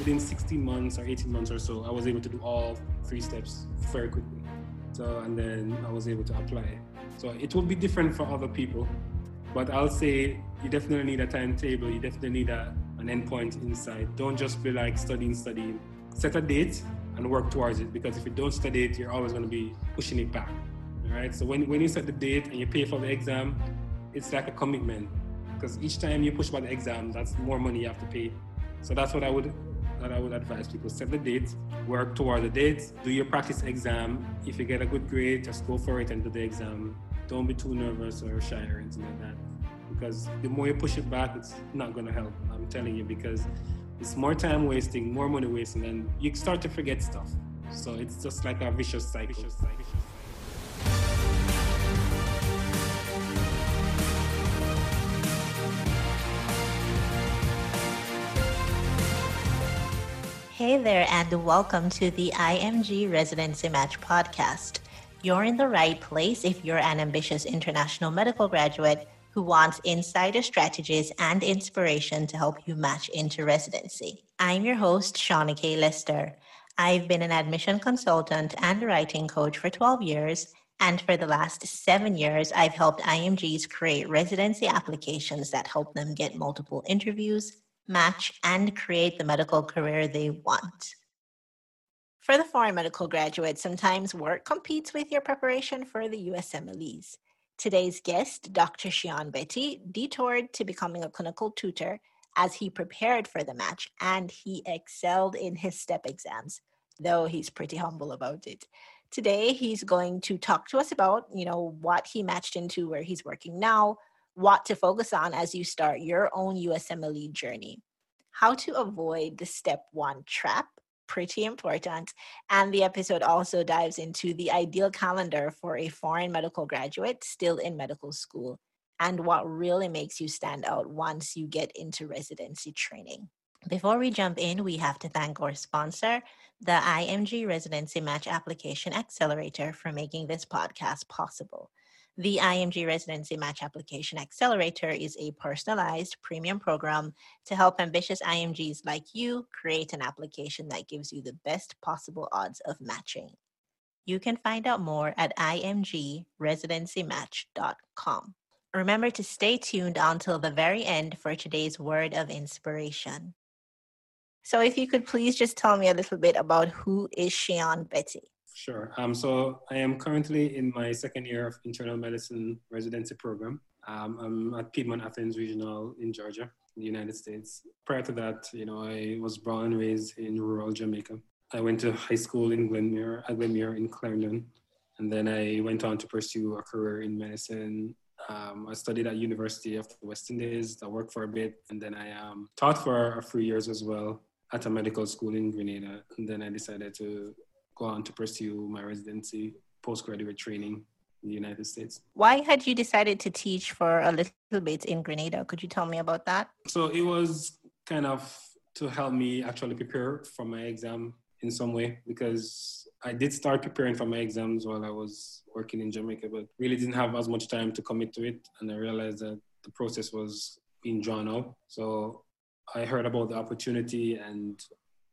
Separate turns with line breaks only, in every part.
within 16 months or 18 months or so, I was able to do all three steps very quickly. So, and then I was able to apply. So it will be different for other people, but I'll say you definitely need a timetable. You definitely need a, an endpoint inside. Don't just be like studying, studying. Set a date and work towards it because if you don't study it, you're always going to be pushing it back. All right. So when, when you set the date and you pay for the exam, it's like a commitment because each time you push by the exam, that's more money you have to pay. So that's what I would that I would advise people set the date, work toward the date, do your practice exam. If you get a good grade, just go for it and do the exam. Don't be too nervous or shy or anything like that. Because the more you push it back, it's not gonna help. I'm telling you, because it's more time wasting, more money wasting, and you start to forget stuff. So it's just like a vicious cycle. Vicious cycle.
Hey there, and welcome to the IMG Residency Match podcast. You're in the right place if you're an ambitious international medical graduate who wants insider strategies and inspiration to help you match into residency. I'm your host, Shauna K. Lister. I've been an admission consultant and writing coach for 12 years, and for the last seven years, I've helped IMGs create residency applications that help them get multiple interviews match, and create the medical career they want. For the foreign medical graduate, sometimes work competes with your preparation for the USMLEs. Today's guest, Dr. Shion Betty, detoured to becoming a clinical tutor as he prepared for the match and he excelled in his step exams, though he's pretty humble about it. Today, he's going to talk to us about, you know, what he matched into where he's working now, what to focus on as you start your own USMLE journey. How to avoid the step one trap, pretty important. And the episode also dives into the ideal calendar for a foreign medical graduate still in medical school and what really makes you stand out once you get into residency training. Before we jump in, we have to thank our sponsor, the IMG Residency Match Application Accelerator, for making this podcast possible. The IMG Residency Match Application Accelerator is a personalized premium program to help ambitious IMGs like you create an application that gives you the best possible odds of matching. You can find out more at imgresidencymatch.com. Remember to stay tuned until the very end for today's word of inspiration. So, if you could please just tell me a little bit about who is Shion Betty.
Sure. Um, so I am currently in my second year of internal medicine residency program. Um, I'm at Piedmont Athens Regional in Georgia, in the United States. Prior to that, you know, I was born and raised in rural Jamaica. I went to high school in Glenmuir, at Glenmuir in Clarendon, and then I went on to pursue a career in medicine. Um, I studied at University of the West Indies. I worked for a bit, and then I um, taught for a few years as well at a medical school in Grenada. And then I decided to go on to pursue my residency postgraduate training in the United States.
Why had you decided to teach for a little bit in Grenada? Could you tell me about that?
So it was kind of to help me actually prepare for my exam in some way because I did start preparing for my exams while I was working in Jamaica, but really didn't have as much time to commit to it. And I realized that the process was being drawn out. So I heard about the opportunity and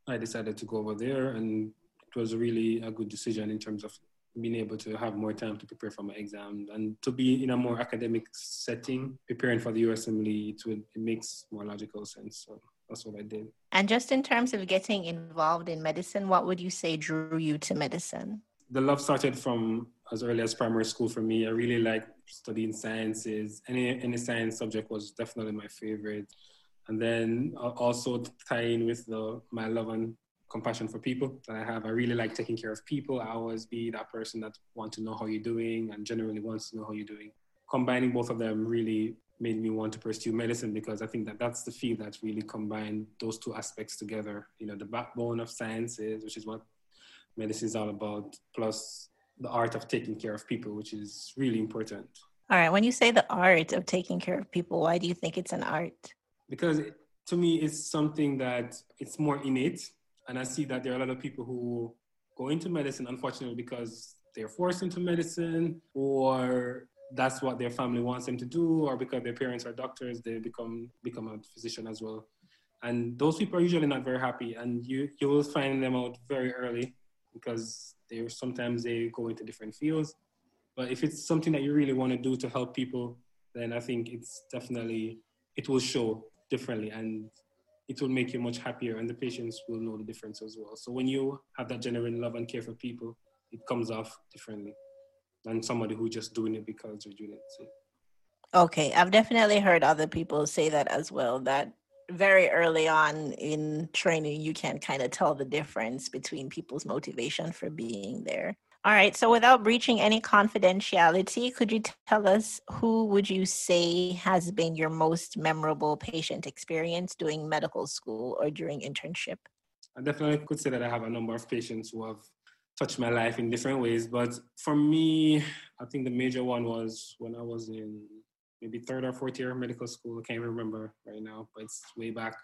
I decided to go over there and it was really a good decision in terms of being able to have more time to prepare for my exam and to be in a more academic setting, preparing for the USMLE, it, would, it makes more logical sense. So that's what I did.
And just in terms of getting involved in medicine, what would you say drew you to medicine?
The love started from as early as primary school for me. I really liked studying sciences. Any any science subject was definitely my favorite. And then uh, also tying with the my love and compassion for people that I have. I really like taking care of people. I always be that person that want to know how you're doing and generally wants to know how you're doing. Combining both of them really made me want to pursue medicine because I think that that's the field that really combined those two aspects together. You know, the backbone of sciences, which is what medicine is all about, plus the art of taking care of people, which is really important.
All right. When you say the art of taking care of people, why do you think it's an art?
Because it, to me, it's something that it's more innate and I see that there are a lot of people who go into medicine, unfortunately, because they're forced into medicine or that's what their family wants them to do, or because their parents are doctors, they become become a physician as well. And those people are usually not very happy, and you you will find them out very early because they sometimes they go into different fields. But if it's something that you really want to do to help people, then I think it's definitely it will show differently and it will make you much happier and the patients will know the difference as well. So when you have that genuine love and care for people, it comes off differently than somebody who's just doing it because they're doing it. So.
Okay, I've definitely heard other people say that as well. That very early on in training, you can kind of tell the difference between people's motivation for being there. All right, so without breaching any confidentiality, could you tell us who would you say has been your most memorable patient experience doing medical school or during internship?
I definitely could say that I have a number of patients who have touched my life in different ways, but for me, I think the major one was when I was in maybe third or fourth year of medical school. I can't remember right now, but it's way back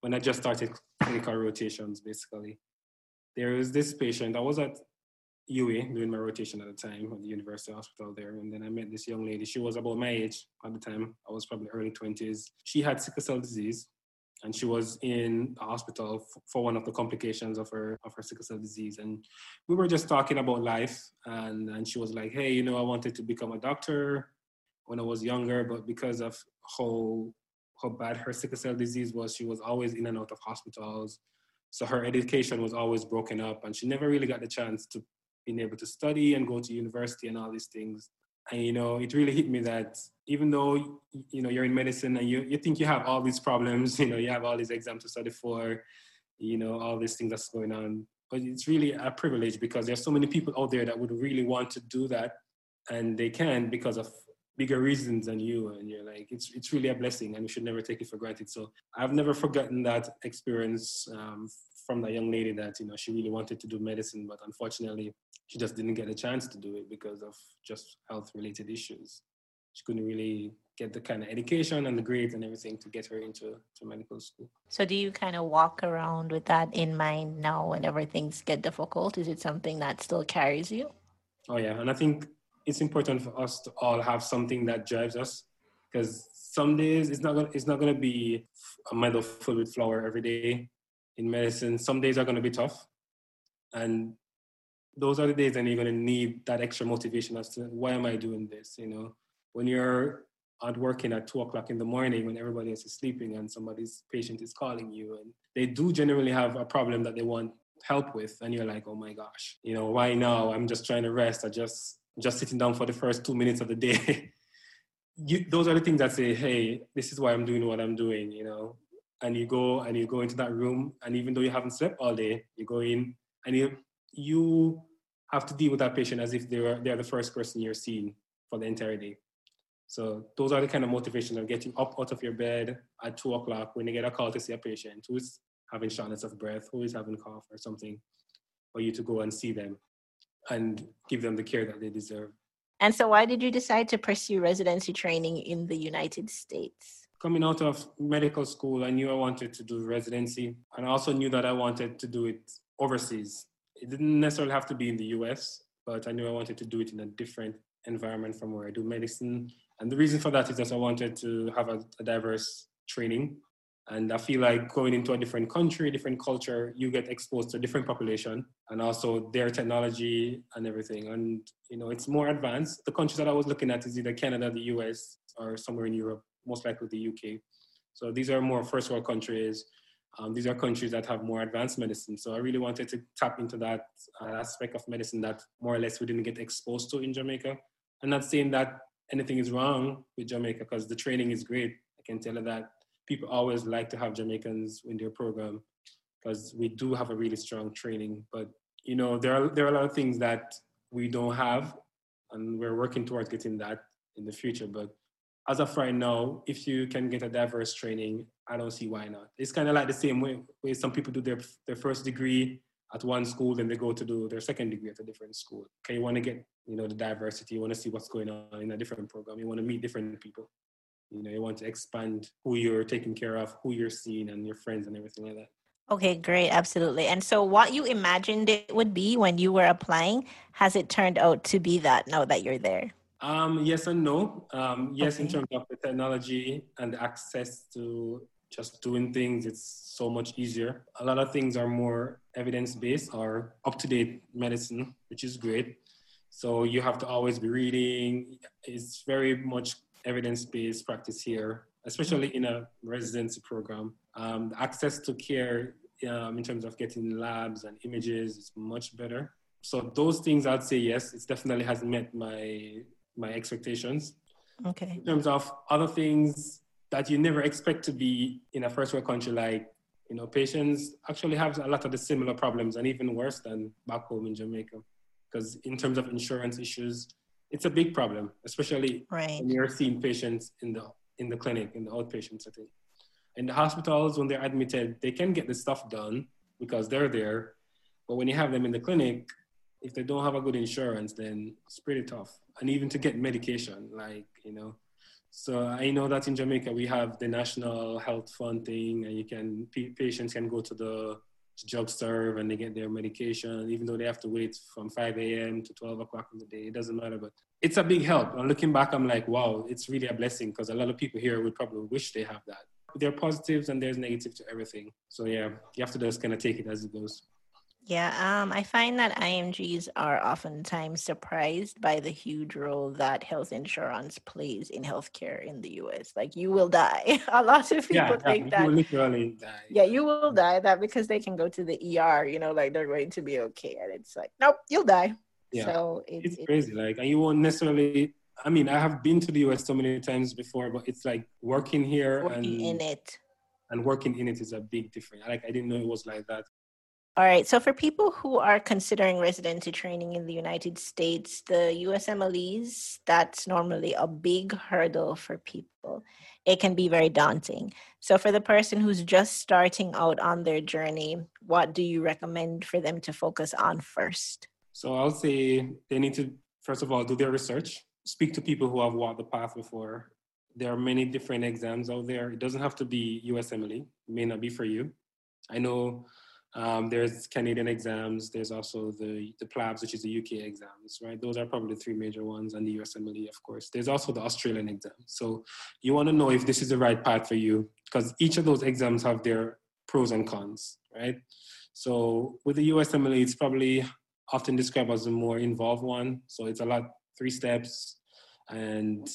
when I just started clinical rotations, basically. There was this patient, I was at UA doing my rotation at the time at the University Hospital there. And then I met this young lady. She was about my age at the time. I was probably early 20s. She had sickle cell disease and she was in a hospital for one of the complications of her of her sickle cell disease. And we were just talking about life. And, and she was like, hey, you know, I wanted to become a doctor when I was younger, but because of how how bad her sickle cell disease was, she was always in and out of hospitals. So her education was always broken up, and she never really got the chance to being able to study and go to university and all these things. And you know, it really hit me that even though you know you're in medicine and you, you think you have all these problems, you know, you have all these exams to study for, you know, all these things that's going on. But it's really a privilege because there's so many people out there that would really want to do that and they can because of bigger reasons than you and you're like it's it's really a blessing and we should never take it for granted so i've never forgotten that experience um, from that young lady that you know she really wanted to do medicine but unfortunately she just didn't get a chance to do it because of just health related issues. She couldn't really get the kind of education and the grades and everything to get her into to medical school.
So do you kind of walk around with that in mind now whenever things get difficult? Is it something that still carries you?
Oh yeah. And i think it's important for us to all have something that drives us because some days it's not gonna it's not gonna be a meadow full with flour every day. In medicine. Some days are gonna be tough, and those are the days and you're gonna need that extra motivation as to why am I doing this? You know, when you're out working at two o'clock in the morning when everybody else is sleeping and somebody's patient is calling you and they do generally have a problem that they want help with and you're like oh my gosh you know why now i'm just trying to rest i just just sitting down for the first two minutes of the day. you, those are the things that say, hey, this is why I'm doing what I'm doing, you know. And you go and you go into that room, and even though you haven't slept all day, you go in and you you have to deal with that patient as if they are they're the first person you're seeing for the entire day. So those are the kind of motivations of getting up out of your bed at two o'clock when you get a call to see a patient who's having shortness of breath, who is having cough or something, for you to go and see them and give them the care that they deserve.
And so, why did you decide to pursue residency training in the United States?
Coming out of medical school, I knew I wanted to do residency, and I also knew that I wanted to do it overseas. It didn't necessarily have to be in the US, but I knew I wanted to do it in a different environment from where I do medicine. And the reason for that is that I wanted to have a, a diverse training and I feel like going into a different country, different culture, you get exposed to a different population and also their technology and everything. And, you know, it's more advanced. The countries that I was looking at is either Canada, the US, or somewhere in Europe, most likely the UK. So these are more first world countries. Um, these are countries that have more advanced medicine. So I really wanted to tap into that uh, aspect of medicine that more or less we didn't get exposed to in Jamaica. I'm not saying that anything is wrong with Jamaica because the training is great. I can tell you that people always like to have Jamaicans in their program because we do have a really strong training. But you know, there are there are a lot of things that we don't have, and we're working towards getting that in the future. But as of right now, if you can get a diverse training, I don't see why not. It's kind of like the same way, way some people do their their first degree at one school, then they go to do their second degree at a different school. Okay, you want to get you know the diversity, you want to see what's going on in a different program, you want to meet different people you know you want to expand who you're taking care of who you're seeing and your friends and everything like that
okay great absolutely and so what you imagined it would be when you were applying has it turned out to be that now that you're there
um, yes and no um, yes okay. in terms of the technology and the access to just doing things, it's so much easier. A lot of things are more evidence based or up to date medicine, which is great. So you have to always be reading. It's very much evidence based practice here, especially in a residency program. Um, the access to care um, in terms of getting labs and images is much better. So those things I'd say yes, it definitely has met my my expectations.
Okay.
In terms of other things that you never expect to be in a first world country, like you know, patients actually have a lot of the similar problems and even worse than back home in Jamaica. Because in terms of insurance issues, it's a big problem, especially
right.
when you're seeing patients in the in the clinic, in the outpatient setting. In the hospitals, when they're admitted, they can get the stuff done because they're there. But when you have them in the clinic, if they don't have a good insurance, then it's pretty tough. And even to get medication, like, you know. So I know that in Jamaica we have the National Health Fund thing, and you can patients can go to the Drug Serv and they get their medication, even though they have to wait from 5 a.m. to 12 o'clock in the day. It doesn't matter, but it's a big help. And looking back, I'm like, wow, it's really a blessing because a lot of people here would probably wish they have that there are positives and there's negative to everything. So yeah, you have to just kind of take it as it goes.
Yeah, um, I find that IMGs are oftentimes surprised by the huge role that health insurance plays in healthcare in the US. Like you will die. A lot of people
yeah,
think
yeah,
that
you literally die.
Yeah, you will die. That because they can go to the ER, you know, like they're going to be okay, and it's like, nope, you'll die.
Yeah.
So
it's, it's crazy. Like, and you won't necessarily I mean, I have been to the US so many times before, but it's like working here
working
and
in it.
And working in it is a big difference. Like I didn't know it was like that.
All right. So for people who are considering residency training in the United States, the USMLEs, that's normally a big hurdle for people. It can be very daunting. So for the person who's just starting out on their journey, what do you recommend for them to focus on first?
So I'll say they need to first of all do their research speak to people who have walked the path before. There are many different exams out there. It doesn't have to be USMLE. It may not be for you. I know um, there's Canadian exams. There's also the the PLABS, which is the UK exams, right? Those are probably the three major ones, and the USMLE, of course. There's also the Australian exam. So you want to know if this is the right path for you, because each of those exams have their pros and cons, right? So with the USMLE, it's probably often described as a more involved one. So it's a lot three steps, and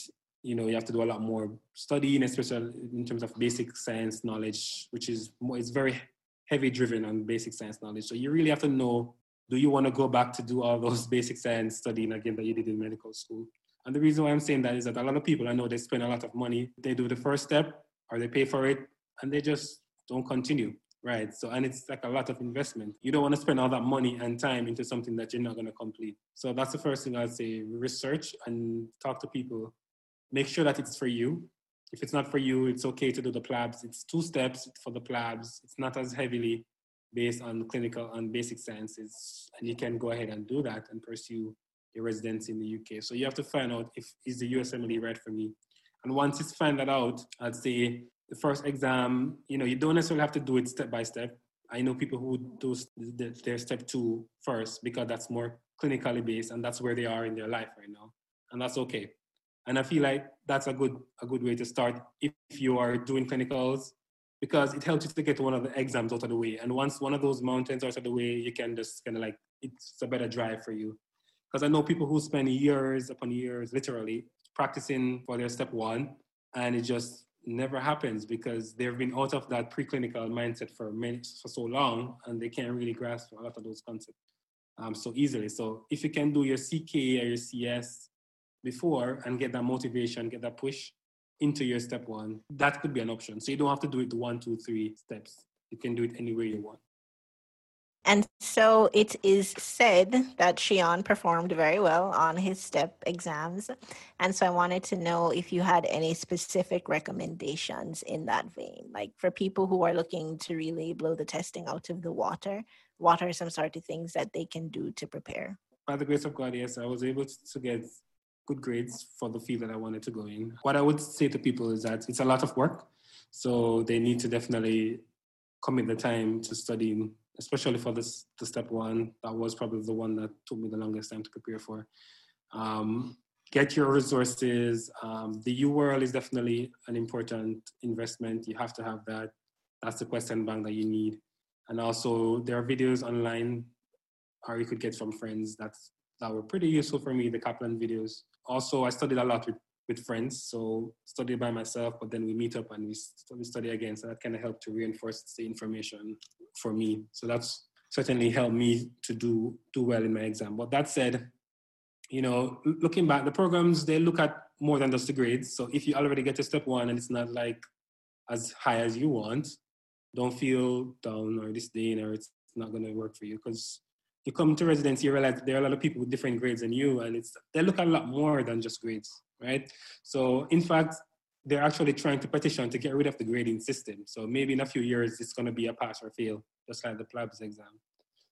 you know you have to do a lot more studying, especially in terms of basic science knowledge, which is more, it's very heavy driven on basic science knowledge. So you really have to know: do you want to go back to do all those basic science studying again that you did in medical school? And the reason why I'm saying that is that a lot of people I know they spend a lot of money, they do the first step or they pay for it, and they just don't continue right? So, and it's like a lot of investment. You don't want to spend all that money and time into something that you're not going to complete. So, that's the first thing I'd say research and talk to people. Make sure that it's for you. If it's not for you, it's okay to do the PLABS. It's two steps for the PLABS. It's not as heavily based on clinical and basic sciences. And you can go ahead and do that and pursue your residency in the UK. So you have to find out if is the USMLE right for me. And once you find that out, I'd say the first exam, you know, you don't necessarily have to do it step by step. I know people who do their step two first because that's more clinically based and that's where they are in their life right now, and that's okay. And I feel like that's a good a good way to start if you are doing clinicals because it helps you to get one of the exams out of the way. And once one of those mountains are out of the way, you can just kind of like it's a better drive for you. Because I know people who spend years upon years, literally practicing for their step one, and it just never happens because they've been out of that preclinical mindset for many, for so long and they can't really grasp a lot of those concepts um, so easily. So if you can do your CK or your CS before and get that motivation, get that push into your step one, that could be an option. So you don't have to do it one, two, three steps. You can do it any way you want.
And so it is said that Shion performed very well on his STEP exams. And so I wanted to know if you had any specific recommendations in that vein, like for people who are looking to really blow the testing out of the water, what are some sort of things that they can do to prepare?
By the grace of God, yes, I was able to get good grades for the field that I wanted to go in. What I would say to people is that it's a lot of work. So they need to definitely commit the time to studying especially for this the step one. That was probably the one that took me the longest time to prepare for. Um, get your resources. Um, the UWorld is definitely an important investment. You have to have that. That's the question bank that you need. And also, there are videos online, or you could get from friends that's that were pretty useful for me. The Kaplan videos. Also, I studied a lot with with friends, so studied by myself, but then we meet up and we, we study again. So that kind of helped to reinforce the information for me. So that's certainly helped me to do do well in my exam. But that said, you know, looking back, the programs they look at more than just the grades. So if you already get to step one and it's not like as high as you want, don't feel down or disdain or it's not going to work for you because you come to residency, you realize there are a lot of people with different grades than you, and it's they look a lot more than just grades, right? So in fact, they're actually trying to petition to get rid of the grading system. So maybe in a few years it's going to be a pass or fail, just like the PLABS exam.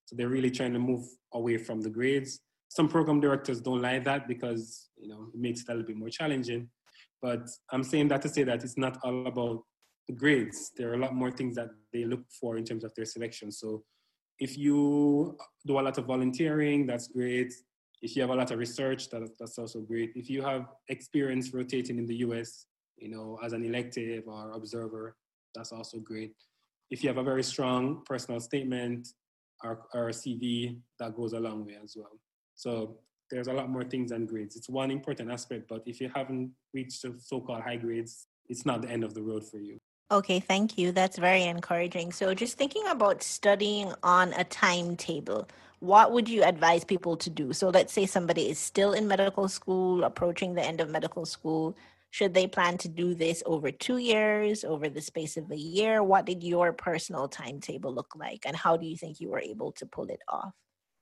So they're really trying to move away from the grades some program directors don't like that because you know it makes it a little bit more challenging. But I'm saying that to say that it's not all about the grades. There are a lot more things that they look for in terms of their selection. So if you do a lot of volunteering, that's great. If you have a lot of research, that, that's also great. If you have experience rotating in the US, you know, as an elective or observer, that's also great. If you have a very strong personal statement or, or CV, that goes a long way as well. So there's a lot more things than grades. It's one important aspect, but if you haven't reached the so-called high grades, it's not the end of the road for you.
Okay, thank you. That's very encouraging. So just thinking about studying on a timetable, what would you advise people to do? So let's say somebody is still in medical school, approaching the end of medical school. Should they plan to do this over two years, over the space of a year? What did your personal timetable look like? And how do you think you were able to pull it off?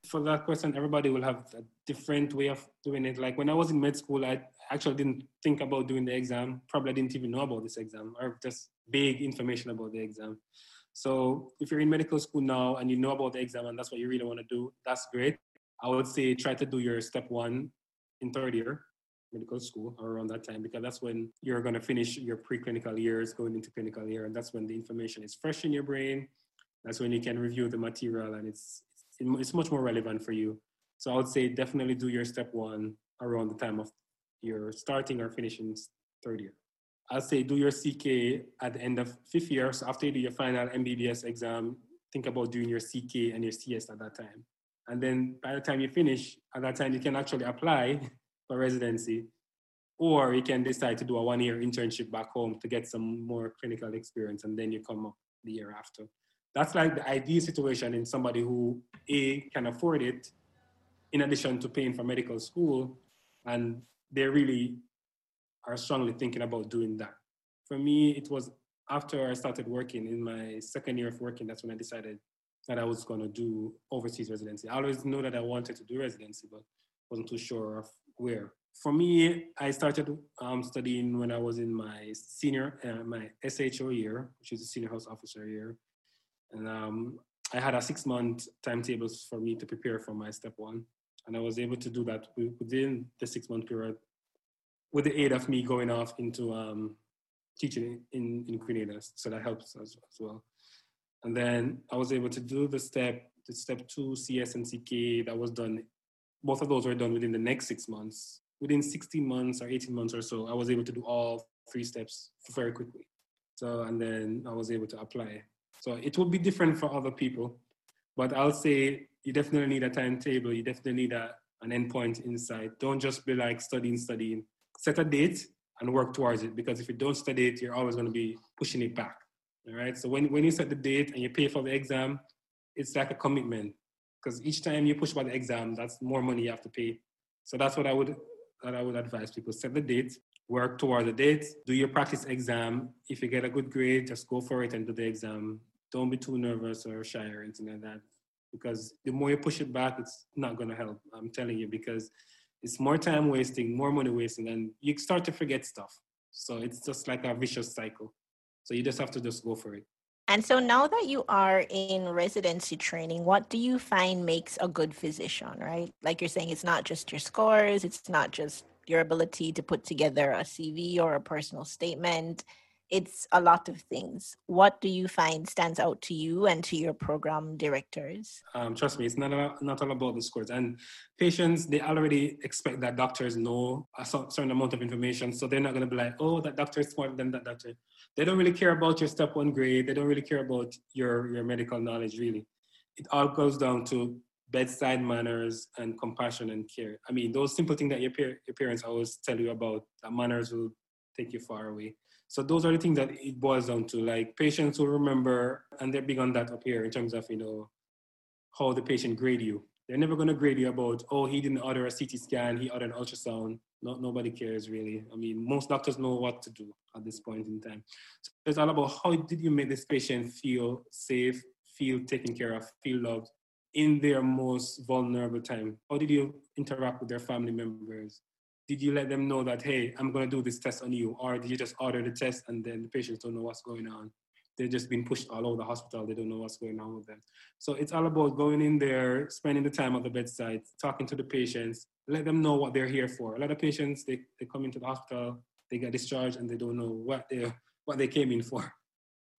for that question, everybody will have a different way of doing it. Like when I was in med school, I actually didn't think about doing the exam. Probably didn't even know about this exam or just vague information about the exam. So if you're in medical school now and you know about the exam and that's what you really want to do, that's great. I would say try to do your step one in third year medical school or around that time because that's when you're going to finish your preclinical years going into clinical year and that's when the information is fresh in your brain that's when you can review the material and it's it's much more relevant for you. So I would say definitely do your step one around the time of your starting or finishing third year. I'd say do your CK at the end of fifth year. So after you do your final MBBS exam, think about doing your CK and your CS at that time. And then by the time you finish, at that time you can actually apply for residency, or you can decide to do a one-year internship back home to get some more clinical experience, and then you come up the year after that's like the ideal situation in somebody who a can afford it in addition to paying for medical school and they're really are strongly thinking about doing that. For me it was after i started working in my second year of working that's when i decided that i was going to do overseas residency. I always knew that i wanted to do residency but wasn't too sure of where. For me i started um, studying when i was in my senior uh, my sho year which is a senior health officer year. And um, I had a six month timetable for me to prepare for my step one. And I was able to do that within the six month period with the aid of me going off into um, teaching in, in Grenada. So that helps as, as well. And then I was able to do the step, the step two CS and that was done. Both of those were done within the next six months. Within 16 months or 18 months or so, I was able to do all three steps very quickly. So, and then I was able to apply so it will be different for other people, but I'll say you definitely need a timetable. You definitely need a, an endpoint inside. Don't just be like studying, studying. Set a date and work towards it because if you don't study it, you're always going to be pushing it back. All right. So when, when you set the date and you pay for the exam, it's like a commitment because each time you push by the exam, that's more money you have to pay. So that's what I would that I would advise people: set the date, work toward the date, do your practice exam. If you get a good grade, just go for it and do the exam. Don't be too nervous or shy or anything like that. Because the more you push it back, it's not going to help. I'm telling you, because it's more time wasting, more money wasting, and you start to forget stuff. So it's just like a vicious cycle. So you just have to just go for it.
And so now that you are in residency training, what do you find makes a good physician, right? Like you're saying, it's not just your scores, it's not just your ability to put together a CV or a personal statement. It's a lot of things. What do you find stands out to you and to your program directors?
Um, trust me, it's not, not all about the scores. And patients, they already expect that doctors know a certain amount of information. So they're not going to be like, oh, that doctor is smarter than that doctor. They don't really care about your step one grade. They don't really care about your, your medical knowledge, really. It all goes down to bedside manners and compassion and care. I mean, those simple things that your, your parents always tell you about, that manners will take you far away. So those are the things that it boils down to. Like patients will remember, and they're big on that up here in terms of you know how the patient grade you. They're never going to grade you about oh he didn't order a CT scan, he ordered an ultrasound. No, nobody cares really. I mean, most doctors know what to do at this point in time. So it's all about how did you make this patient feel safe, feel taken care of, feel loved in their most vulnerable time. How did you interact with their family members? Did you let them know that hey i'm going to do this test on you? Or did you just order the test and then the patients don't know what's going on? They've just been pushed all over the hospital. They don't know what's going on with them. So it's all about going in there spending the time at the bedside talking to the patients let them know what they're here for. A lot of patients they, they come into the hospital they get discharged and they don't know what they what they came in for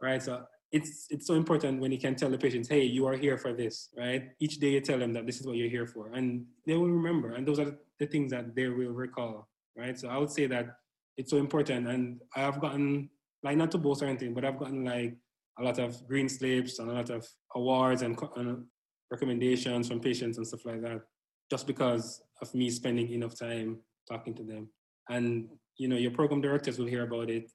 right? So it's it's so important when you can tell the patients, hey, you are here for this, right? Each day you tell them that this is what you're here for, and they will remember, and those are the things that they will recall, right? So I would say that it's so important, and I have gotten like not to boast or anything, but I've gotten like a lot of green slips and a lot of awards and, and recommendations from patients and stuff like that, just because of me spending enough time talking to them. And you know, your program directors will hear about it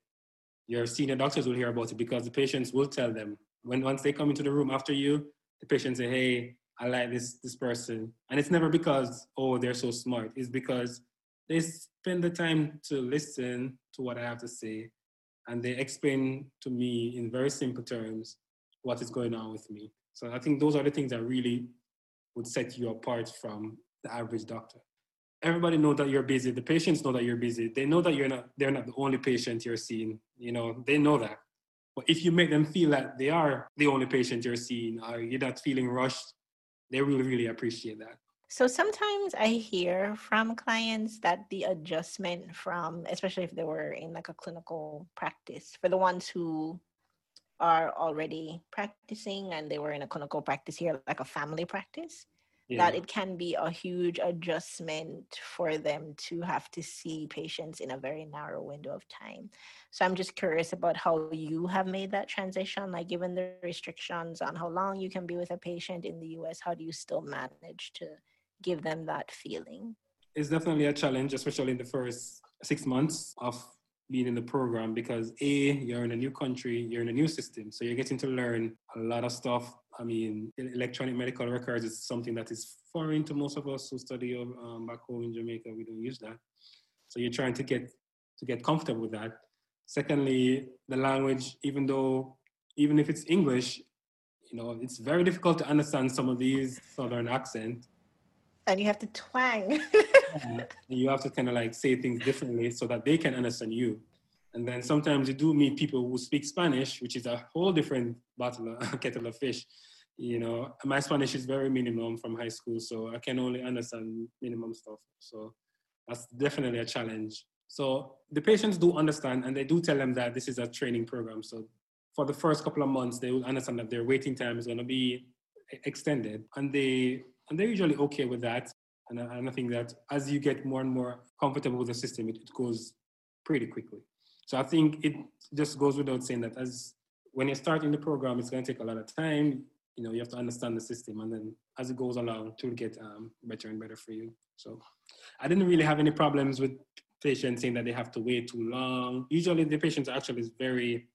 your senior doctors will hear about it because the patients will tell them when once they come into the room after you, the patients say, "Hey, I like this this person," and it's never because oh they're so smart. It's because they spend the time to listen to what I have to say, and they explain to me in very simple terms what is going on with me. So I think those are the things that really would set you apart from the average doctor everybody know that you're busy. The patients know that you're busy. They know that you're not. They're not the only patient you're seeing. You know, they know that. But if you make them feel that they are the only patient you're seeing, or you're not feeling rushed, they really, really appreciate that.
So sometimes I hear from clients that the adjustment from, especially if they were in like a clinical practice, for the ones who are already practicing and they were in a clinical practice here, like a family practice, yeah. that it can be a huge adjustment for them to have to see patients in a very narrow window of time. So I'm just curious about how you have made that transition, like given the restrictions on how long you can be with a patient in the US, how do you still manage to give them that feeling?
It's definitely a challenge, especially in the first six months of being in the program because a you're in a new country you're in a new system so you're getting to learn a lot of stuff i mean electronic medical records is something that is foreign to most of us who study um, back home in jamaica we don't use that so you're trying to get to get comfortable with that secondly the language even though even if it's english you know it's very difficult to understand some of these southern accent
and you have to twang.
yeah, you have to kind of like say things differently so that they can understand you. And then sometimes you do meet people who speak Spanish, which is a whole different bottle of, kettle of fish. You know, my Spanish is very minimum from high school, so I can only understand minimum stuff. So that's definitely a challenge. So the patients do understand, and they do tell them that this is a training program. So for the first couple of months, they will understand that their waiting time is going to be extended, and they and they're usually okay with that. And, and I think that as you get more and more comfortable with the system, it, it goes pretty quickly. So I think it just goes without saying that as when you're starting the program, it's going to take a lot of time. You know, you have to understand the system, and then as it goes along, it will get um, better and better for you. So I didn't really have any problems with patients saying that they have to wait too long. Usually, the patients actually is very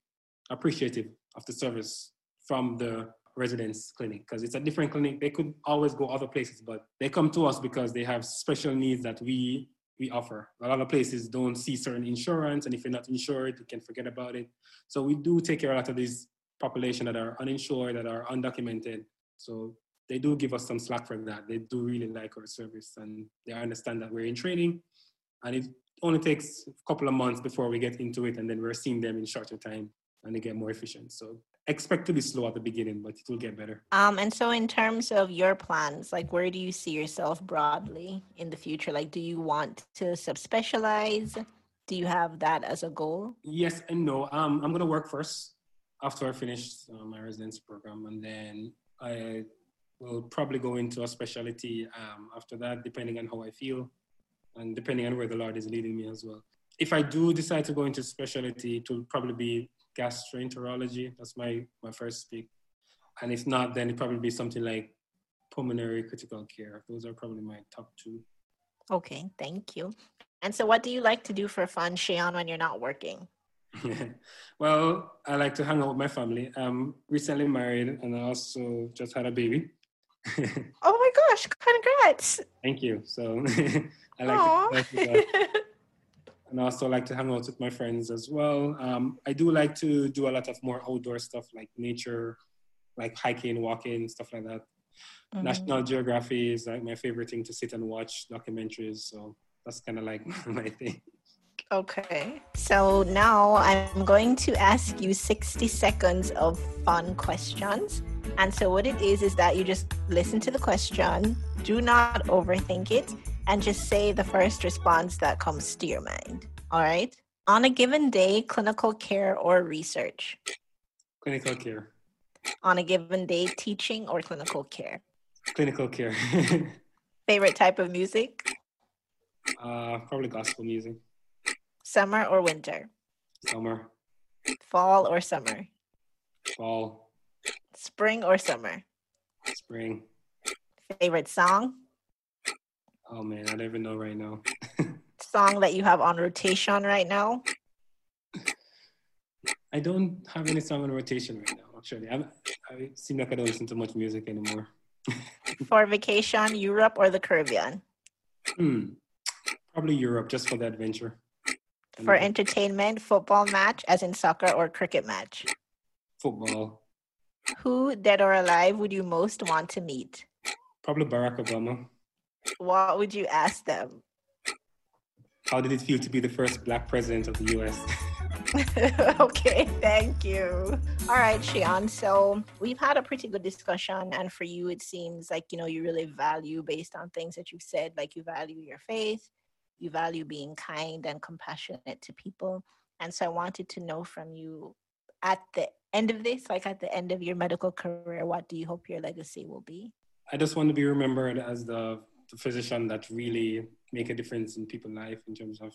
appreciative of the service from the residence clinic because it's a different clinic. They could always go other places, but they come to us because they have special needs that we we offer. A lot of places don't see certain insurance, and if you're not insured, you can forget about it. So we do take care of a lot of these population that are uninsured, that are undocumented. So they do give us some slack for that. They do really like our service, and they understand that we're in training, and it only takes a couple of months before we get into it, and then we're seeing them in shorter time, and they get more efficient. So expect to be slow at the beginning, but it will get better.
Um, and so in terms of your plans, like where do you see yourself broadly in the future? Like, do you want to subspecialize Do you have that as a goal?
Yes and no. Um, I'm going to work first after I finish uh, my residency program, and then I will probably go into a specialty um, after that, depending on how I feel and depending on where the Lord is leading me as well. If I do decide to go into specialty, it will probably be gastroenterology. That's my, my first pick. And if not, then it probably be something like pulmonary critical care. Those are probably my top two.
Okay, thank you. And so, what do you like to do for fun, Shion, when you're not working?
well, I like to hang out with my family. I'm recently married and I also just had a baby.
oh my gosh, congrats.
Thank you. So I like to, and I also like to hang out with my friends as well. Um, I do like to do a lot of more outdoor stuff like nature, like hiking, walking, stuff like that. Mm-hmm. National Geography is like my favorite thing to sit and watch documentaries. So that's kind of like my thing.
Okay. So now I'm going to ask you 60 seconds of fun questions. And so what it is is that you just listen to the question, do not overthink it, and just say the first response that comes to your mind. All right? On a given day, clinical care or research?
Clinical care.
On a given day, teaching or clinical care?
Clinical care.
Favorite type of music?
Uh, probably gospel music.
Summer or winter?
Summer.
Fall or summer?
Fall.
Spring or summer?
Spring.
Favorite song?
Oh man, I don't even know right now.
song that you have on rotation right now?
I don't have any song on rotation right now, actually. I'm, I seem like I don't listen to much music anymore.
for vacation, Europe or the Caribbean?
Hmm. Probably Europe, just for the adventure.
For entertainment, football match, as in soccer or cricket match?
Football.
Who, dead or alive, would you most want to meet?
Probably Barack Obama.
What would you ask them?
How did it feel to be the first black president of the US?
okay, thank you. All right, Shion. So we've had a pretty good discussion, and for you, it seems like you know you really value based on things that you've said, like you value your faith, you value being kind and compassionate to people. And so I wanted to know from you at the end of this, like at the end of your medical career, what do you hope your legacy will be?
I just want to be remembered as the physician that really make a difference in people's life in terms of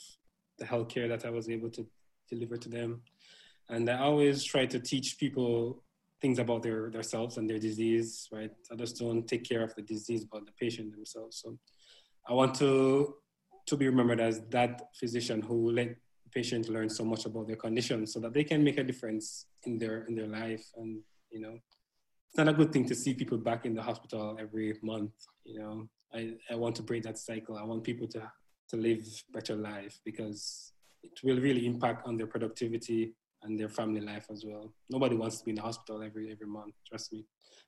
the healthcare that I was able to deliver to them. And I always try to teach people things about their themselves and their disease, right? I just don't take care of the disease, but the patient themselves. So I want to to be remembered as that physician who let patients learn so much about their condition so that they can make a difference in their in their life and you know it's not a good thing to see people back in the hospital every month you know i, I want to break that cycle i want people to to live better life because it will really impact on their productivity and their family life as well nobody wants to be in the hospital every every month trust me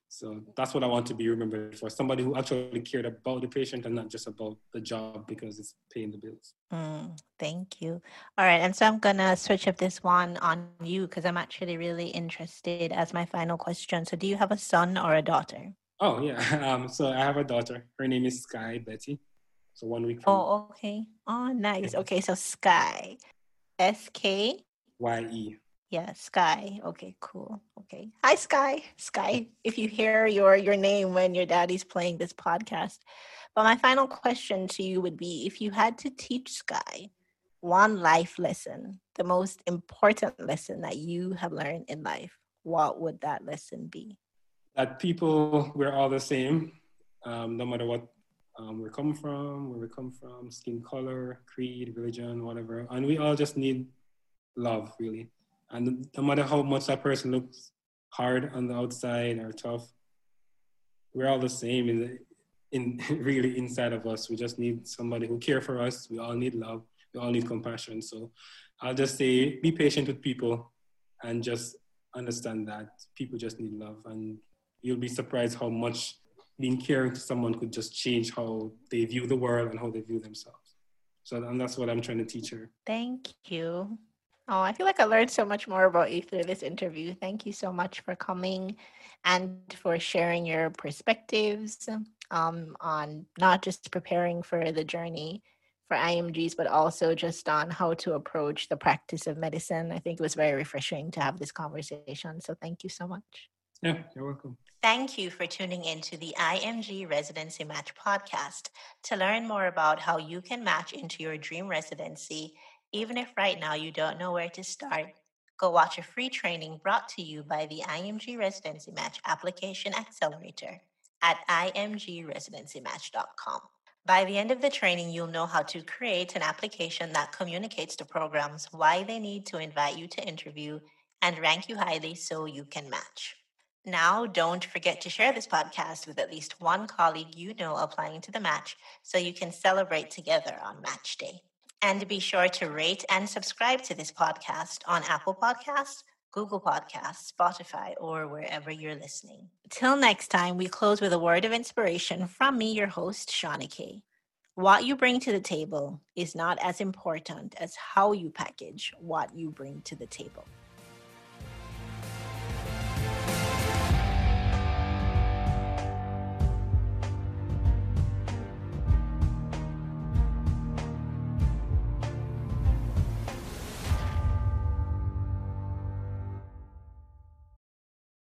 so that's what I want to be remembered for somebody who actually cared about the patient and not just about the job because it's paying the bills.
Mm, thank you. All right. And so I'm going to switch up this one on you because I'm actually really interested as my final question. So, do you have a son or a daughter?
Oh, yeah. Um, so I have a daughter. Her name is Skye Betty. So, one week.
oh, okay. Oh, nice. Okay. So, Skye. S K
Y E.
Yeah, Skye. Okay, cool. Okay. Hi Skye. Skye, if you hear your your name when your daddy's playing this podcast. But my final question to you would be if you had to teach Skye one life lesson, the most important lesson that you have learned in life, what would that lesson be?
That people we're all the same, um, no matter what um, we come from, where we come from, skin color, creed, religion, whatever, and we all just need love, really and no matter how much that person looks hard on the outside or tough, we're all the same in the, in really inside of us. We just need somebody who care for us. We all need love. We all need compassion. So I'll just say, be patient with people, and just understand that people just need love. And you'll be surprised how much being caring to someone could just change how they view the world and how they view themselves. So and that's what I'm trying to teach her.
Thank you. Oh, I feel like I learned so much more about you through this interview. Thank you so much for coming and for sharing your perspectives um, on not just preparing for the journey for IMGs, but also just on how to approach the practice of medicine. I think it was very refreshing to have this conversation. So thank you so much.
Yeah, you're welcome.
Thank you for tuning in to the IMG Residency Match podcast. To learn more about how you can match into your dream residency, even if right now you don't know where to start, go watch a free training brought to you by the IMG Residency Match Application Accelerator at imgresidencymatch.com. By the end of the training, you'll know how to create an application that communicates to programs why they need to invite you to interview and rank you highly so you can match. Now, don't forget to share this podcast with at least one colleague you know applying to the match so you can celebrate together on match day. And be sure to rate and subscribe to this podcast on Apple Podcasts, Google Podcasts, Spotify, or wherever you're listening. Till next time, we close with a word of inspiration from me, your host, Shauna Kay. What you bring to the table is not as important as how you package what you bring to the table.